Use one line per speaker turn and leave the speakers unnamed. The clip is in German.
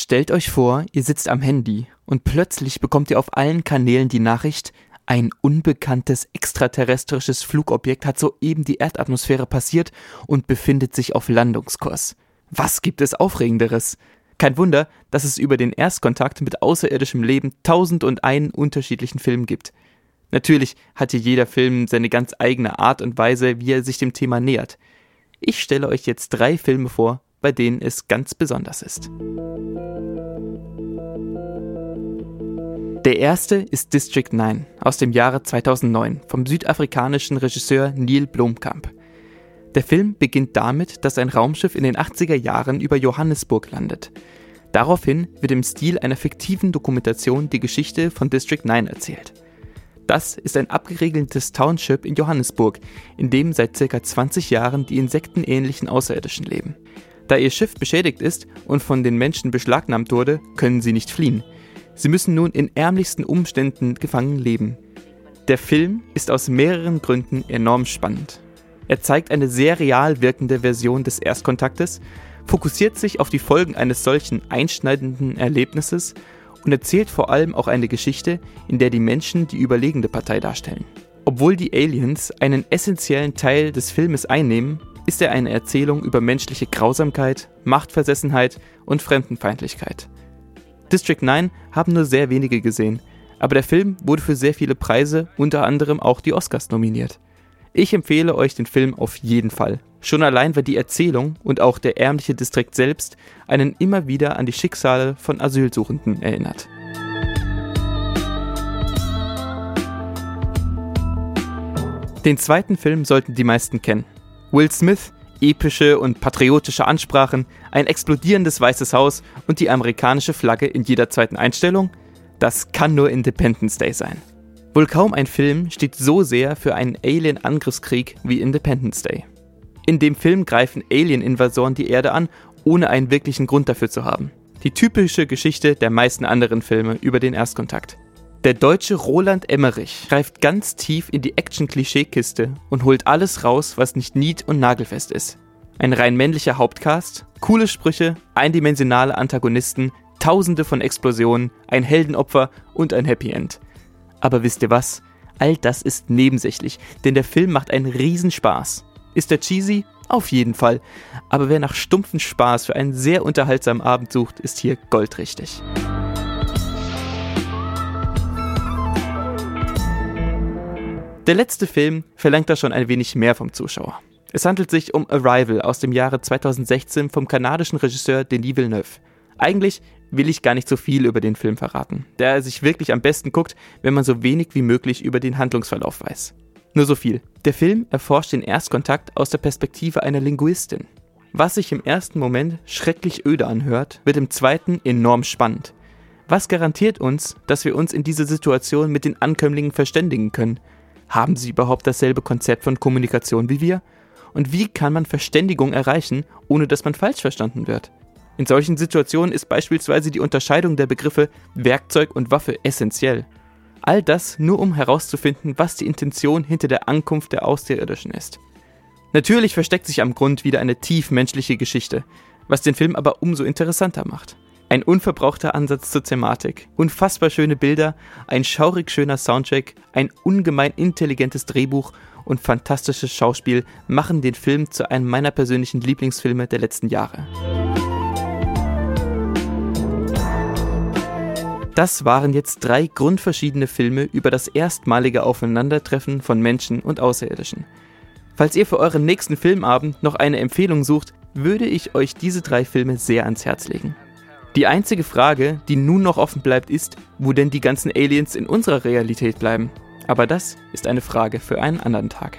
Stellt euch vor, ihr sitzt am Handy und plötzlich bekommt ihr auf allen Kanälen die Nachricht, ein unbekanntes extraterrestrisches Flugobjekt hat soeben die Erdatmosphäre passiert und befindet sich auf Landungskurs. Was gibt es Aufregenderes? Kein Wunder, dass es über den Erstkontakt mit außerirdischem Leben tausend und einen unterschiedlichen Filmen gibt. Natürlich hat hier jeder Film seine ganz eigene Art und Weise, wie er sich dem Thema nähert. Ich stelle euch jetzt drei Filme vor, bei denen es ganz besonders ist. Der erste ist District 9 aus dem Jahre 2009 vom südafrikanischen Regisseur Neil Blomkamp. Der Film beginnt damit, dass ein Raumschiff in den 80er Jahren über Johannesburg landet. Daraufhin wird im Stil einer fiktiven Dokumentation die Geschichte von District 9 erzählt. Das ist ein abgeregeltes Township in Johannesburg, in dem seit ca. 20 Jahren die insektenähnlichen Außerirdischen leben. Da ihr Schiff beschädigt ist und von den Menschen beschlagnahmt wurde, können sie nicht fliehen. Sie müssen nun in ärmlichsten Umständen gefangen leben. Der Film ist aus mehreren Gründen enorm spannend. Er zeigt eine sehr real wirkende Version des Erstkontaktes, fokussiert sich auf die Folgen eines solchen einschneidenden Erlebnisses und erzählt vor allem auch eine Geschichte, in der die Menschen die überlegende Partei darstellen. Obwohl die Aliens einen essentiellen Teil des Filmes einnehmen, ist er eine Erzählung über menschliche Grausamkeit, Machtversessenheit und Fremdenfeindlichkeit. District 9 haben nur sehr wenige gesehen, aber der Film wurde für sehr viele Preise, unter anderem auch die Oscars nominiert. Ich empfehle euch den Film auf jeden Fall. Schon allein, weil die Erzählung und auch der ärmliche Distrikt selbst einen immer wieder an die Schicksale von Asylsuchenden erinnert. Den zweiten Film sollten die meisten kennen. Will Smith, epische und patriotische Ansprachen, ein explodierendes Weißes Haus und die amerikanische Flagge in jeder zweiten Einstellung? Das kann nur Independence Day sein. Wohl kaum ein Film steht so sehr für einen Alien-Angriffskrieg wie Independence Day. In dem Film greifen Alien-Invasoren die Erde an, ohne einen wirklichen Grund dafür zu haben. Die typische Geschichte der meisten anderen Filme über den Erstkontakt. Der deutsche Roland Emmerich greift ganz tief in die Action-Klischeekiste und holt alles raus, was nicht nied- und nagelfest ist. Ein rein männlicher Hauptcast, coole Sprüche, eindimensionale Antagonisten, tausende von Explosionen, ein Heldenopfer und ein Happy End. Aber wisst ihr was? All das ist nebensächlich, denn der Film macht einen Riesenspaß. Ist er cheesy? Auf jeden Fall. Aber wer nach stumpfen Spaß für einen sehr unterhaltsamen Abend sucht, ist hier goldrichtig. Der letzte Film verlangt da schon ein wenig mehr vom Zuschauer. Es handelt sich um Arrival aus dem Jahre 2016 vom kanadischen Regisseur Denis Villeneuve. Eigentlich will ich gar nicht so viel über den Film verraten, der er sich wirklich am besten guckt, wenn man so wenig wie möglich über den Handlungsverlauf weiß. Nur so viel. Der Film erforscht den Erstkontakt aus der Perspektive einer Linguistin. Was sich im ersten Moment schrecklich öde anhört, wird im zweiten enorm spannend. Was garantiert uns, dass wir uns in dieser Situation mit den Ankömmlingen verständigen können haben sie überhaupt dasselbe Konzept von Kommunikation wie wir? Und wie kann man Verständigung erreichen, ohne dass man falsch verstanden wird? In solchen Situationen ist beispielsweise die Unterscheidung der Begriffe Werkzeug und Waffe essentiell. All das nur um herauszufinden, was die Intention hinter der Ankunft der Außerirdischen ist. Natürlich versteckt sich am Grund wieder eine tief menschliche Geschichte, was den Film aber umso interessanter macht. Ein unverbrauchter Ansatz zur Thematik, unfassbar schöne Bilder, ein schaurig schöner Soundtrack, ein ungemein intelligentes Drehbuch und fantastisches Schauspiel machen den Film zu einem meiner persönlichen Lieblingsfilme der letzten Jahre. Das waren jetzt drei grundverschiedene Filme über das erstmalige Aufeinandertreffen von Menschen und Außerirdischen. Falls ihr für euren nächsten Filmabend noch eine Empfehlung sucht, würde ich euch diese drei Filme sehr ans Herz legen. Die einzige Frage, die nun noch offen bleibt, ist, wo denn die ganzen Aliens in unserer Realität bleiben. Aber das ist eine Frage für einen anderen Tag.